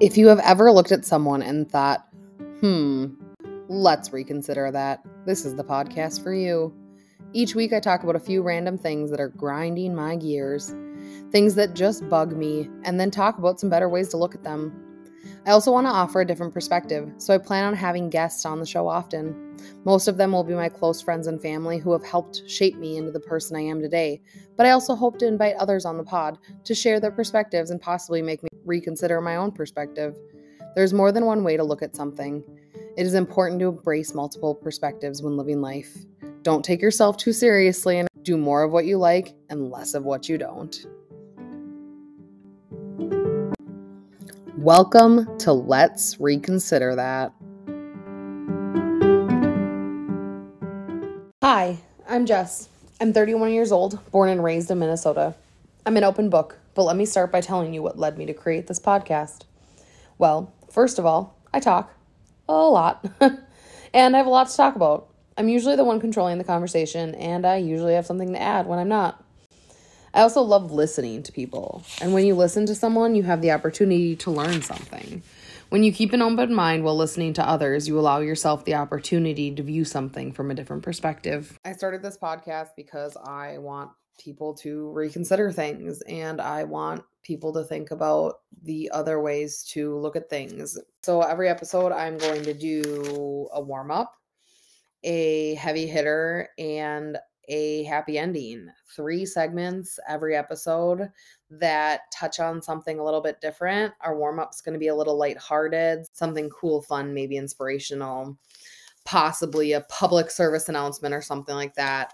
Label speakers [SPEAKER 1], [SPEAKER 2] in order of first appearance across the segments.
[SPEAKER 1] If you have ever looked at someone and thought, hmm, let's reconsider that, this is the podcast for you. Each week, I talk about a few random things that are grinding my gears, things that just bug me, and then talk about some better ways to look at them. I also want to offer a different perspective, so I plan on having guests on the show often. Most of them will be my close friends and family who have helped shape me into the person I am today, but I also hope to invite others on the pod to share their perspectives and possibly make me reconsider my own perspective. There's more than one way to look at something. It is important to embrace multiple perspectives when living life. Don't take yourself too seriously and do more of what you like and less of what you don't. Welcome to Let's Reconsider That. Hi, I'm Jess. I'm 31 years old, born and raised in Minnesota. I'm an open book, but let me start by telling you what led me to create this podcast. Well, first of all, I talk a lot, and I have a lot to talk about. I'm usually the one controlling the conversation, and I usually have something to add when I'm not. I also love listening to people, and when you listen to someone, you have the opportunity to learn something. When you keep an open mind while listening to others, you allow yourself the opportunity to view something from a different perspective. I started this podcast because I want people to reconsider things and I want people to think about the other ways to look at things. So every episode, I'm going to do a warm up, a heavy hitter, and a happy ending. Three segments every episode that touch on something a little bit different. Our warm up's going to be a little lighthearted, something cool, fun, maybe inspirational, possibly a public service announcement or something like that.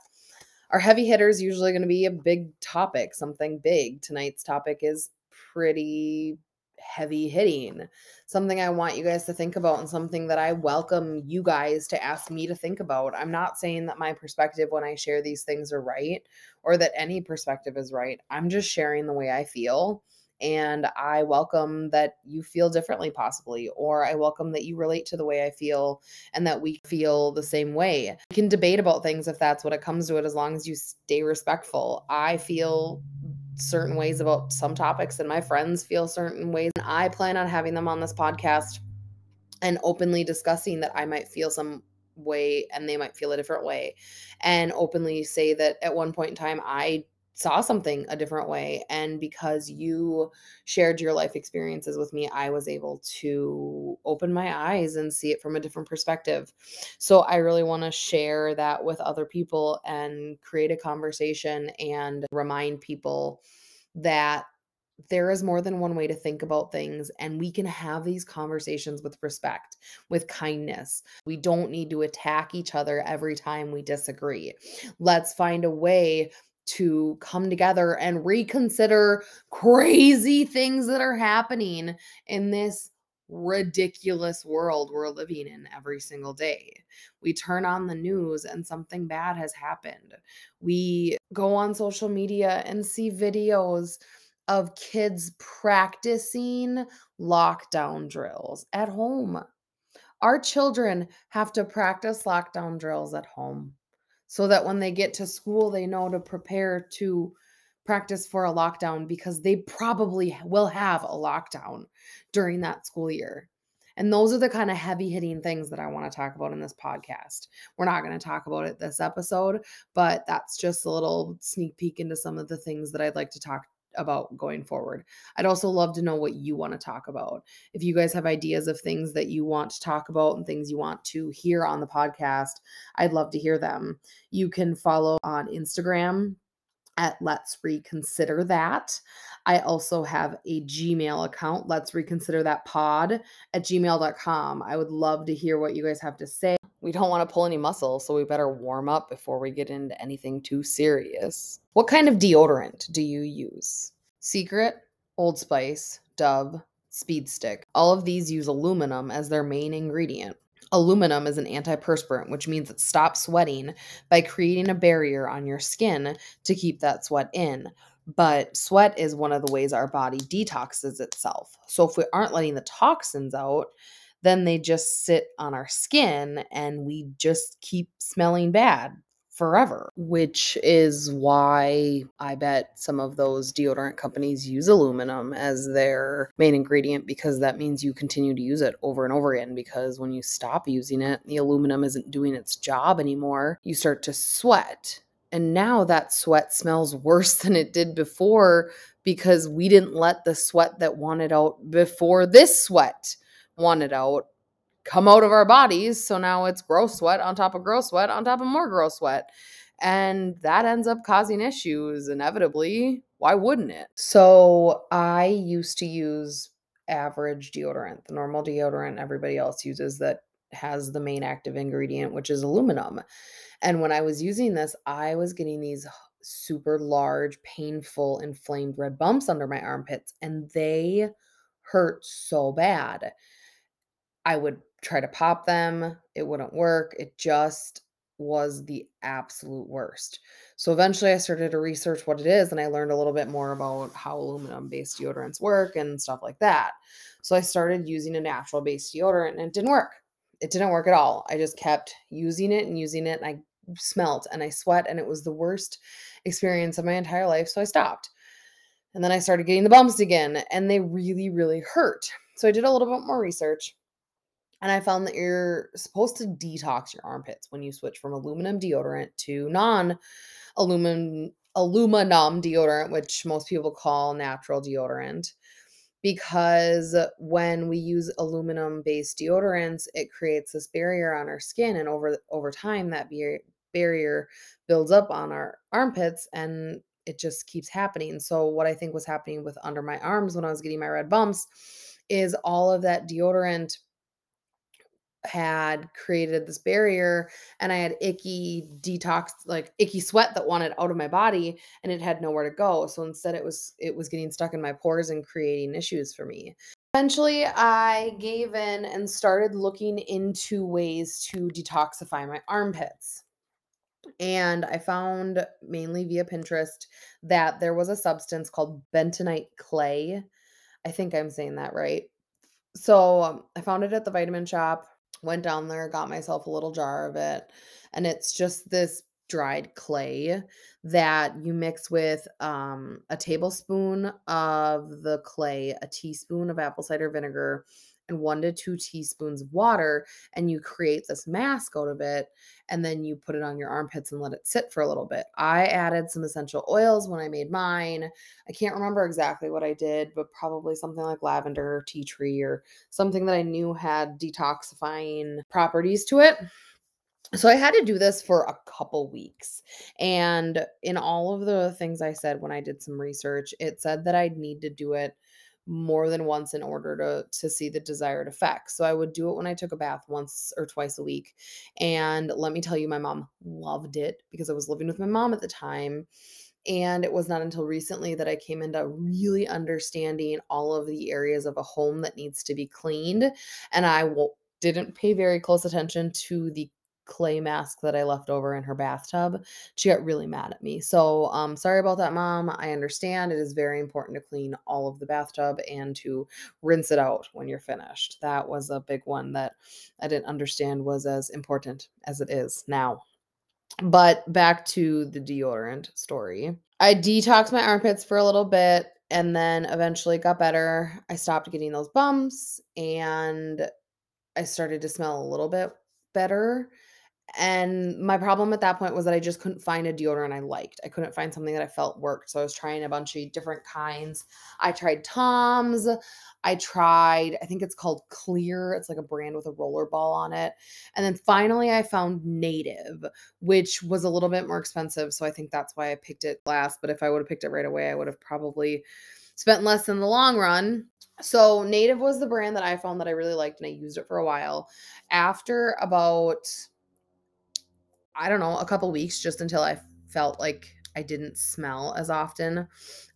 [SPEAKER 1] Our heavy hitter is usually going to be a big topic, something big. Tonight's topic is pretty heavy hitting, something I want you guys to think about, and something that I welcome you guys to ask me to think about. I'm not saying that my perspective when I share these things are right or that any perspective is right. I'm just sharing the way I feel. And I welcome that you feel differently, possibly, or I welcome that you relate to the way I feel and that we feel the same way. We can debate about things if that's what it comes to it, as long as you stay respectful. I feel certain ways about some topics and my friends feel certain ways. And I plan on having them on this podcast and openly discussing that I might feel some way and they might feel a different way and openly say that at one point in time I saw something a different way and because you shared your life experiences with me I was able to open my eyes and see it from a different perspective. So I really want to share that with other people and create a conversation and remind people that there is more than one way to think about things, and we can have these conversations with respect, with kindness. We don't need to attack each other every time we disagree. Let's find a way to come together and reconsider crazy things that are happening in this ridiculous world we're living in every single day. We turn on the news and something bad has happened. We go on social media and see videos of kids practicing lockdown drills at home. Our children have to practice lockdown drills at home so that when they get to school, they know to prepare to practice for a lockdown because they probably will have a lockdown during that school year. And those are the kind of heavy hitting things that I want to talk about in this podcast. We're not going to talk about it this episode, but that's just a little sneak peek into some of the things that I'd like to talk about going forward. I'd also love to know what you want to talk about. If you guys have ideas of things that you want to talk about and things you want to hear on the podcast, I'd love to hear them. You can follow on Instagram at Let's Reconsider That. I also have a Gmail account, Let's Reconsider That Pod at gmail.com. I would love to hear what you guys have to say. We don't want to pull any muscle, so we better warm up before we get into anything too serious. What kind of deodorant do you use? Secret, Old Spice, Dove, Speed Stick. All of these use aluminum as their main ingredient. Aluminum is an antiperspirant, which means it stops sweating by creating a barrier on your skin to keep that sweat in. But sweat is one of the ways our body detoxes itself. So if we aren't letting the toxins out, then they just sit on our skin and we just keep smelling bad forever, which is why I bet some of those deodorant companies use aluminum as their main ingredient because that means you continue to use it over and over again. Because when you stop using it, the aluminum isn't doing its job anymore. You start to sweat. And now that sweat smells worse than it did before because we didn't let the sweat that wanted out before this sweat wanted out come out of our bodies. So now it's gross sweat on top of gross sweat on top of more gross sweat. And that ends up causing issues inevitably. Why wouldn't it? So I used to use average deodorant, the normal deodorant everybody else uses that has the main active ingredient, which is aluminum. And when I was using this, I was getting these super large, painful, inflamed red bumps under my armpits, and they hurt so bad. I would try to pop them, it wouldn't work. It just was the absolute worst. So eventually I started to research what it is and I learned a little bit more about how aluminum based deodorants work and stuff like that. So I started using a natural based deodorant and it didn't work. It didn't work at all. I just kept using it and using it and I smelt and I sweat and it was the worst experience of my entire life. So I stopped. And then I started getting the bumps again and they really, really hurt. So I did a little bit more research and I found that you're supposed to detox your armpits when you switch from aluminum deodorant to non aluminum aluminum deodorant, which most people call natural deodorant. Because when we use aluminum based deodorants, it creates this barrier on our skin. And over over time, that bar- barrier builds up on our armpits and it just keeps happening. So, what I think was happening with under my arms when I was getting my red bumps is all of that deodorant had created this barrier and I had icky detox like icky sweat that wanted out of my body and it had nowhere to go. So instead it was it was getting stuck in my pores and creating issues for me. Eventually I gave in and started looking into ways to detoxify my armpits. And I found mainly via Pinterest that there was a substance called bentonite clay. I think I'm saying that right. So um, I found it at the vitamin shop went down there, got myself a little jar of it, and it's just this dried clay that you mix with um, a tablespoon of the clay, a teaspoon of apple cider vinegar, and one to two teaspoons of water and you create this mask out of it and then you put it on your armpits and let it sit for a little bit. I added some essential oils when I made mine. I can't remember exactly what I did, but probably something like lavender, or tea tree, or something that I knew had detoxifying properties to it. So I had to do this for a couple weeks. And in all of the things I said when I did some research, it said that I'd need to do it more than once in order to to see the desired effect. So I would do it when I took a bath once or twice a week. And let me tell you my mom loved it because I was living with my mom at the time. And it was not until recently that I came into really understanding all of the areas of a home that needs to be cleaned. And I didn't pay very close attention to the clay mask that I left over in her bathtub. She got really mad at me. So, um, sorry about that, mom. I understand it is very important to clean all of the bathtub and to rinse it out when you're finished. That was a big one that I didn't understand was as important as it is now. But back to the deodorant story. I detoxed my armpits for a little bit and then eventually got better. I stopped getting those bumps and I started to smell a little bit better and my problem at that point was that I just couldn't find a deodorant I liked. I couldn't find something that I felt worked. So I was trying a bunch of different kinds. I tried Tom's. I tried, I think it's called Clear. It's like a brand with a roller ball on it. And then finally I found Native, which was a little bit more expensive. So I think that's why I picked it last. But if I would have picked it right away, I would have probably spent less in the long run. So Native was the brand that I found that I really liked and I used it for a while. After about I don't know, a couple weeks just until I felt like I didn't smell as often.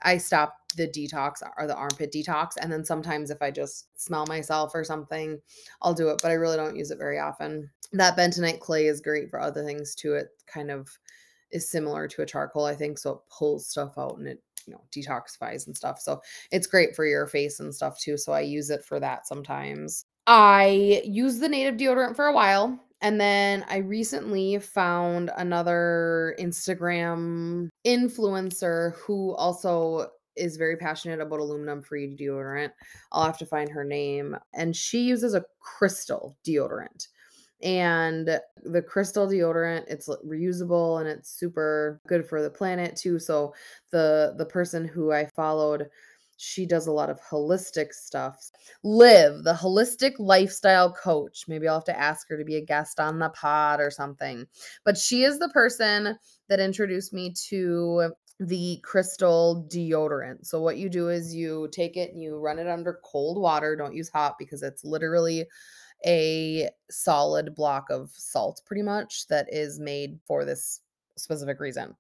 [SPEAKER 1] I stopped the detox or the armpit detox. And then sometimes if I just smell myself or something, I'll do it, but I really don't use it very often. That bentonite clay is great for other things too. It kind of is similar to a charcoal, I think. So it pulls stuff out and it, you know, detoxifies and stuff. So it's great for your face and stuff too. So I use it for that sometimes. I used the native deodorant for a while And then I recently found another Instagram influencer who also is very passionate about aluminum free deodorant. I'll have to find her name. And she uses a crystal deodorant. And the crystal deodorant, it's reusable and it's super good for the planet too. So the the person who I followed she does a lot of holistic stuff. Live, the holistic lifestyle coach. Maybe I'll have to ask her to be a guest on the pod or something. But she is the person that introduced me to the crystal deodorant. So what you do is you take it and you run it under cold water. Don't use hot because it's literally a solid block of salt pretty much that is made for this specific reason.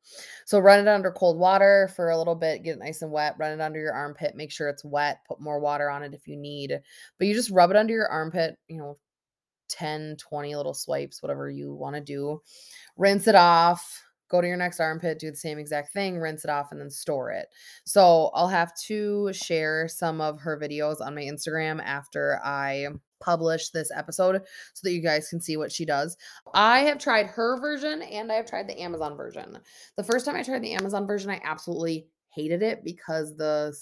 [SPEAKER 1] So run it under cold water for a little bit, get it nice and wet, run it under your armpit, make sure it's wet, put more water on it if you need. But you just rub it under your armpit, you know, 10, 20 little swipes, whatever you want to do. Rinse it off. Go to your next armpit, do the same exact thing, rinse it off, and then store it. So I'll have to share some of her videos on my Instagram after I publish this episode so that you guys can see what she does. I have tried her version and I have tried the Amazon version. The first time I tried the Amazon version, I absolutely hated it because the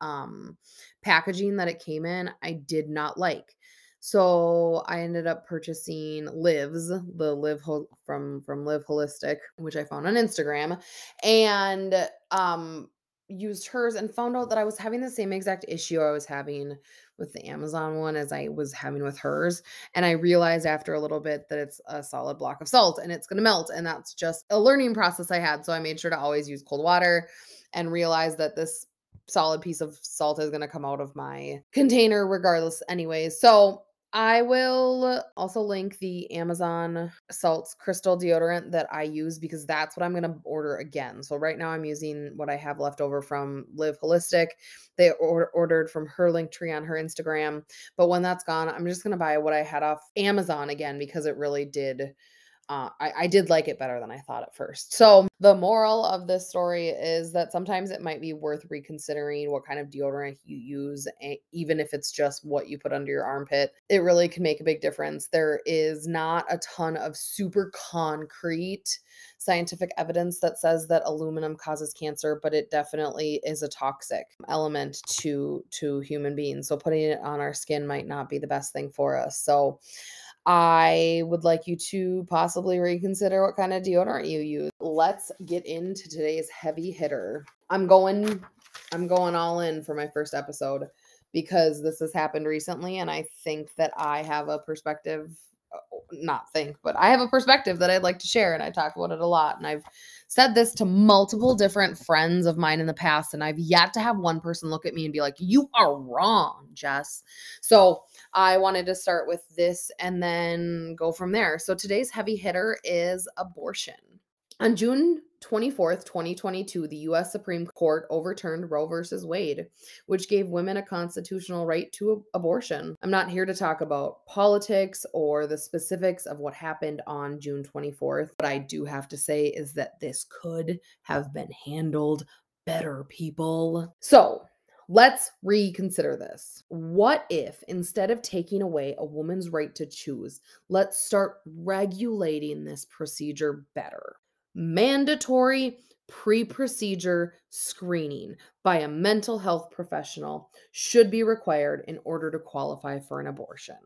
[SPEAKER 1] um packaging that it came in, I did not like. So I ended up purchasing Lives, the Live from from Live Holistic, which I found on Instagram, and um used hers and found out that I was having the same exact issue I was having with the Amazon one as I was having with hers. And I realized after a little bit that it's a solid block of salt and it's going to melt. And that's just a learning process I had. So I made sure to always use cold water and realize that this solid piece of salt is going to come out of my container regardless anyways. So I will also link the Amazon Salts Crystal deodorant that I use because that's what I'm going to order again. So right now I'm using what I have left over from Live Holistic. They or- ordered from her link tree on her Instagram. But when that's gone, I'm just going to buy what I had off Amazon again because it really did uh, I, I did like it better than I thought at first. So, the moral of this story is that sometimes it might be worth reconsidering what kind of deodorant you use, even if it's just what you put under your armpit. It really can make a big difference. There is not a ton of super concrete scientific evidence that says that aluminum causes cancer, but it definitely is a toxic element to to human beings. So putting it on our skin might not be the best thing for us. So I would like you to possibly reconsider what kind of deodorant you use. Let's get into today's heavy hitter. I'm going I'm going all in for my first episode because this has happened recently and I think that I have a perspective uh, not think, but I have a perspective that I'd like to share and I talk about it a lot and I've said this to multiple different friends of mine in the past and I've yet to have one person look at me and be like, "You are wrong, Jess." So, I wanted to start with this and then go from there. So today's heavy hitter is abortion. On June 24th, 2022, the U.S. Supreme Court overturned Roe v. Wade, which gave women a constitutional right to abortion. I'm not here to talk about politics or the specifics of what happened on June 24th. What I do have to say is that this could have been handled better, people. So, Let's reconsider this. What if, instead of taking away a woman's right to choose, let's start regulating this procedure better? Mandatory pre procedure screening by a mental health professional should be required in order to qualify for an abortion.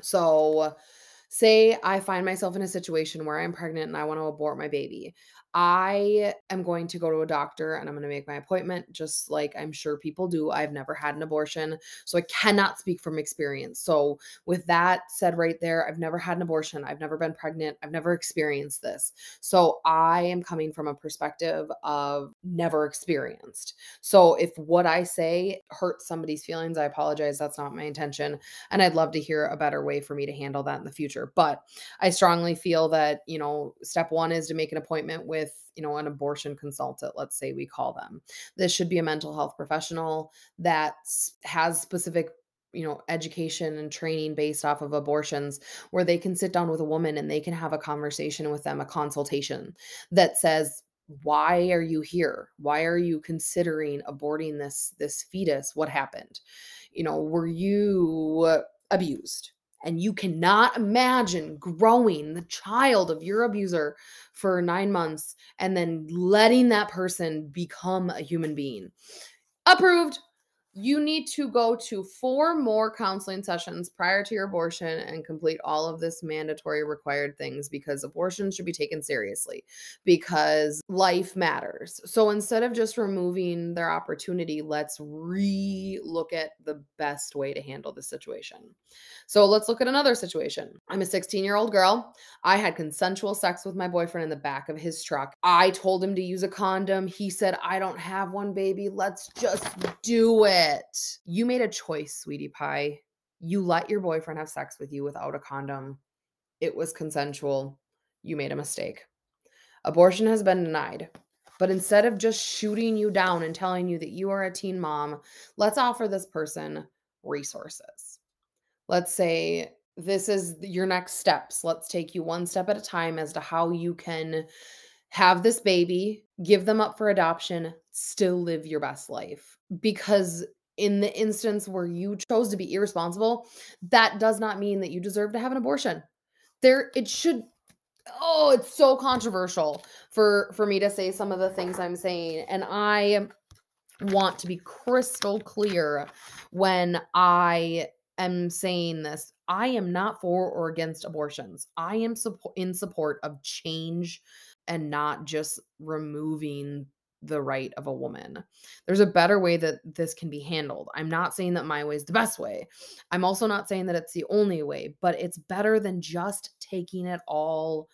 [SPEAKER 1] So, say I find myself in a situation where I'm pregnant and I want to abort my baby. I am going to go to a doctor and I'm going to make my appointment, just like I'm sure people do. I've never had an abortion, so I cannot speak from experience. So, with that said, right there, I've never had an abortion. I've never been pregnant. I've never experienced this. So, I am coming from a perspective of never experienced. So, if what I say hurts somebody's feelings, I apologize. That's not my intention. And I'd love to hear a better way for me to handle that in the future. But I strongly feel that, you know, step one is to make an appointment with with you know an abortion consultant let's say we call them. This should be a mental health professional that has specific you know education and training based off of abortions where they can sit down with a woman and they can have a conversation with them a consultation that says why are you here? Why are you considering aborting this this fetus? What happened? You know were you abused And you cannot imagine growing the child of your abuser for nine months and then letting that person become a human being. Approved you need to go to four more counseling sessions prior to your abortion and complete all of this mandatory required things because abortion should be taken seriously because life matters. So instead of just removing their opportunity, let's re look at the best way to handle the situation. So let's look at another situation. I'm a 16 year old girl. I had consensual sex with my boyfriend in the back of his truck. I told him to use a condom. He said, I don't have one, baby. Let's just do it it. You made a choice, sweetie pie. You let your boyfriend have sex with you without a condom. It was consensual. You made a mistake. Abortion has been denied. But instead of just shooting you down and telling you that you are a teen mom, let's offer this person resources. Let's say this is your next steps. Let's take you one step at a time as to how you can have this baby, give them up for adoption, still live your best life. Because in the instance where you chose to be irresponsible, that does not mean that you deserve to have an abortion. There it should oh, it's so controversial for for me to say some of the things I'm saying and I want to be crystal clear when I am saying this. I am not for or against abortions. I am in support of change and not just removing the right of a woman. There's a better way that this can be handled. I'm not saying that my way is the best way. I'm also not saying that it's the only way, but it's better than just taking it all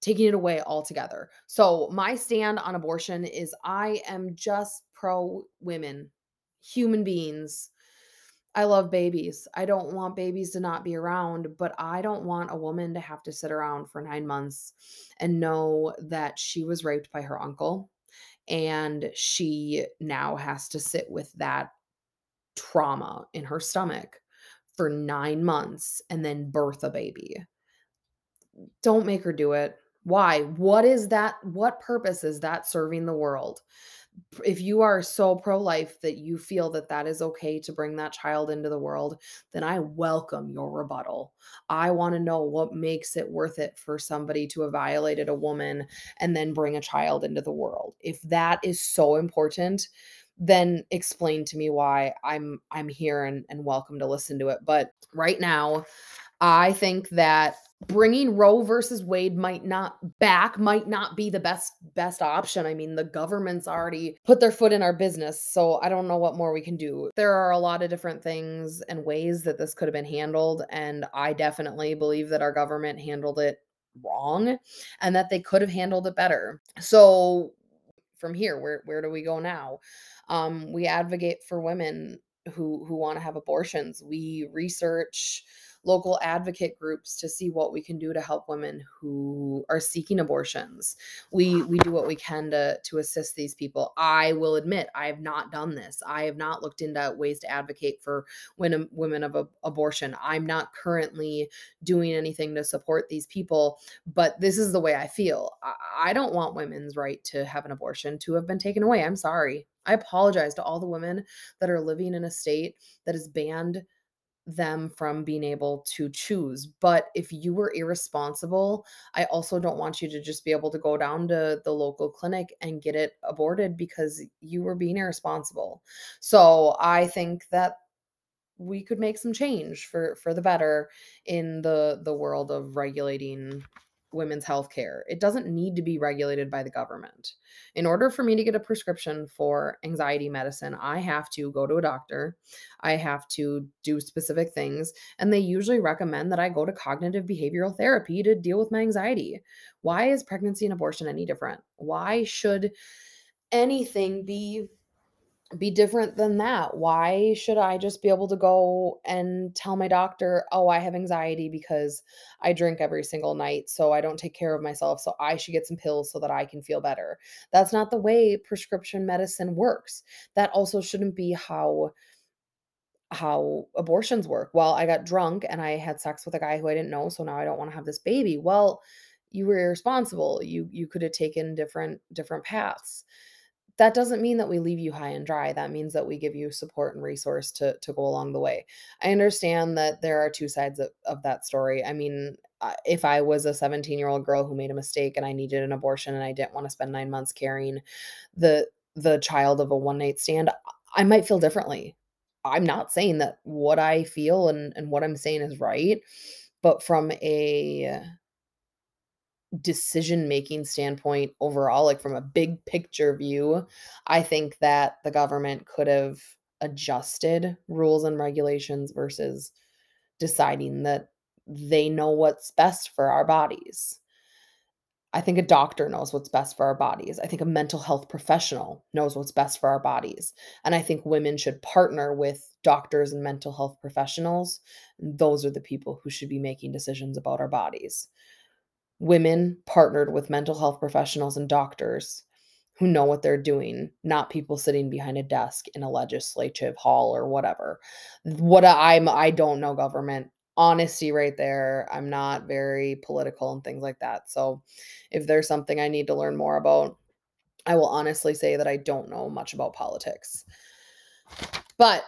[SPEAKER 1] taking it away altogether. So, my stand on abortion is I am just pro women, human beings. I love babies. I don't want babies to not be around, but I don't want a woman to have to sit around for nine months and know that she was raped by her uncle and she now has to sit with that trauma in her stomach for nine months and then birth a baby. Don't make her do it. Why? What is that? What purpose is that serving the world? If you are so pro life that you feel that that is okay to bring that child into the world, then I welcome your rebuttal. I want to know what makes it worth it for somebody to have violated a woman and then bring a child into the world. If that is so important, then explain to me why I'm I'm here and, and welcome to listen to it. But right now, I think that bringing Roe versus Wade might not back might not be the best best option. I mean, the government's already put their foot in our business, so I don't know what more we can do. There are a lot of different things and ways that this could have been handled, and I definitely believe that our government handled it wrong and that they could have handled it better. So from here, where where do we go now? Um, we advocate for women who who want to have abortions. We research local advocate groups to see what we can do to help women who are seeking abortions. We we do what we can to to assist these people. I will admit I have not done this. I have not looked into ways to advocate for women women of abortion. I'm not currently doing anything to support these people, but this is the way I feel. I, I don't want women's right to have an abortion to have been taken away. I'm sorry. I apologize to all the women that are living in a state that is banned them from being able to choose. But if you were irresponsible, I also don't want you to just be able to go down to the local clinic and get it aborted because you were being irresponsible. So I think that we could make some change for for the better in the the world of regulating women's health care. It doesn't need to be regulated by the government. In order for me to get a prescription for anxiety medicine, I have to go to a doctor. I have to do specific things, and they usually recommend that I go to cognitive behavioral therapy to deal with my anxiety. Why is pregnancy and abortion any different? Why should anything be be different than that. Why should I just be able to go and tell my doctor, oh, I have anxiety because I drink every single night, so I don't take care of myself, so I should get some pills so that I can feel better? That's not the way prescription medicine works. That also shouldn't be how how abortions work. Well, I got drunk and I had sex with a guy who I didn't know, so now I don't want to have this baby. Well, you were irresponsible. You you could have taken different different paths that doesn't mean that we leave you high and dry. That means that we give you support and resource to to go along the way. I understand that there are two sides of, of that story. I mean, if I was a 17 year old girl who made a mistake and I needed an abortion and I didn't want to spend nine months carrying the the child of a one night stand, I might feel differently. I'm not saying that what I feel and, and what I'm saying is right, but from a decision making standpoint overall, like from a big picture view, I think that the government could have adjusted rules and regulations versus deciding that they know what's best for our bodies. I think a doctor knows what's best for our bodies. I think a mental health professional knows what's best for our bodies. And I think women should partner with doctors and mental health professionals. Those are the people who should be making decisions about our bodies women partnered with mental health professionals and doctors who know what they're doing, not people sitting behind a desk in a legislative hall or whatever. What I'm I don't know government honesty right there. I'm not very political and things like that. So if there's something I need to learn more about, I will honestly say that I don't know much about politics. But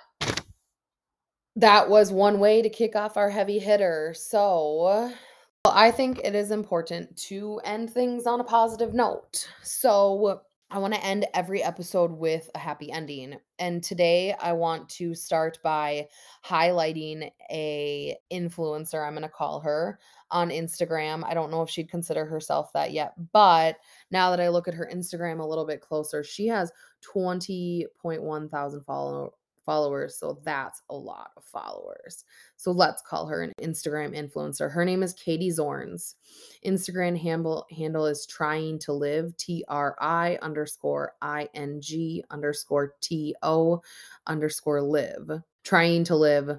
[SPEAKER 1] that was one way to kick off our heavy hitter. So well, I think it is important to end things on a positive note. So, I want to end every episode with a happy ending. And today I want to start by highlighting a influencer, I'm going to call her, on Instagram. I don't know if she'd consider herself that yet, but now that I look at her Instagram a little bit closer, she has 20.1 thousand follow followers. So that's a lot of followers. So let's call her an Instagram influencer. Her name is Katie Zorns. Instagram handle handle is trying to live T R I underscore I N G underscore T O underscore live. Trying to live.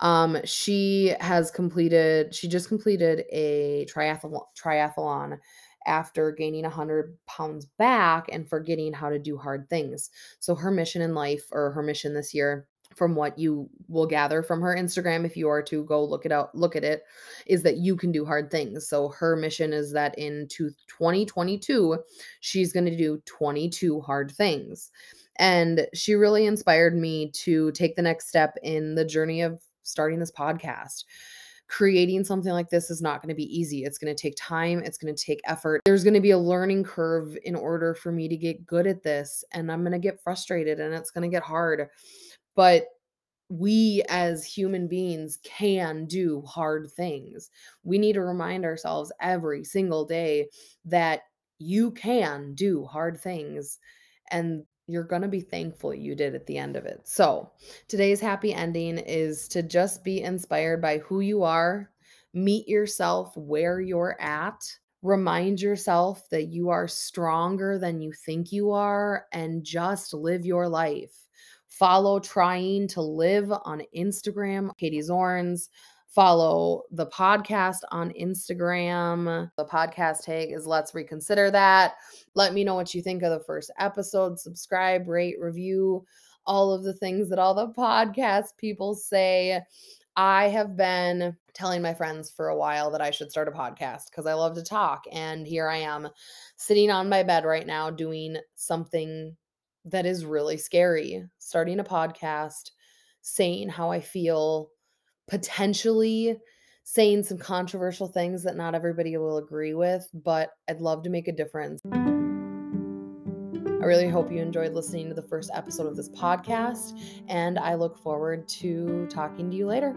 [SPEAKER 1] Um, she has completed. She just completed a triathlon triathlon after gaining 100 pounds back and forgetting how to do hard things. So, her mission in life, or her mission this year, from what you will gather from her Instagram if you are to go look it out look at it is that you can do hard things. So her mission is that in 2022 she's going to do 22 hard things. And she really inspired me to take the next step in the journey of starting this podcast creating something like this is not going to be easy. It's going to take time, it's going to take effort. There's going to be a learning curve in order for me to get good at this, and I'm going to get frustrated and it's going to get hard. But we as human beings can do hard things. We need to remind ourselves every single day that you can do hard things. And you're going to be thankful you did at the end of it. So, today's happy ending is to just be inspired by who you are, meet yourself where you're at, remind yourself that you are stronger than you think you are, and just live your life. Follow trying to live on Instagram, Katie Zorns. Follow the podcast on Instagram. The podcast tag is Let's Reconsider That. Let me know what you think of the first episode. Subscribe, rate, review, all of the things that all the podcast people say. I have been telling my friends for a while that I should start a podcast because I love to talk. And here I am sitting on my bed right now doing something that is really scary starting a podcast, saying how I feel potentially saying some controversial things that not everybody will agree with, but I'd love to make a difference. I really hope you enjoyed listening to the first episode of this podcast, and I look forward to talking to you later.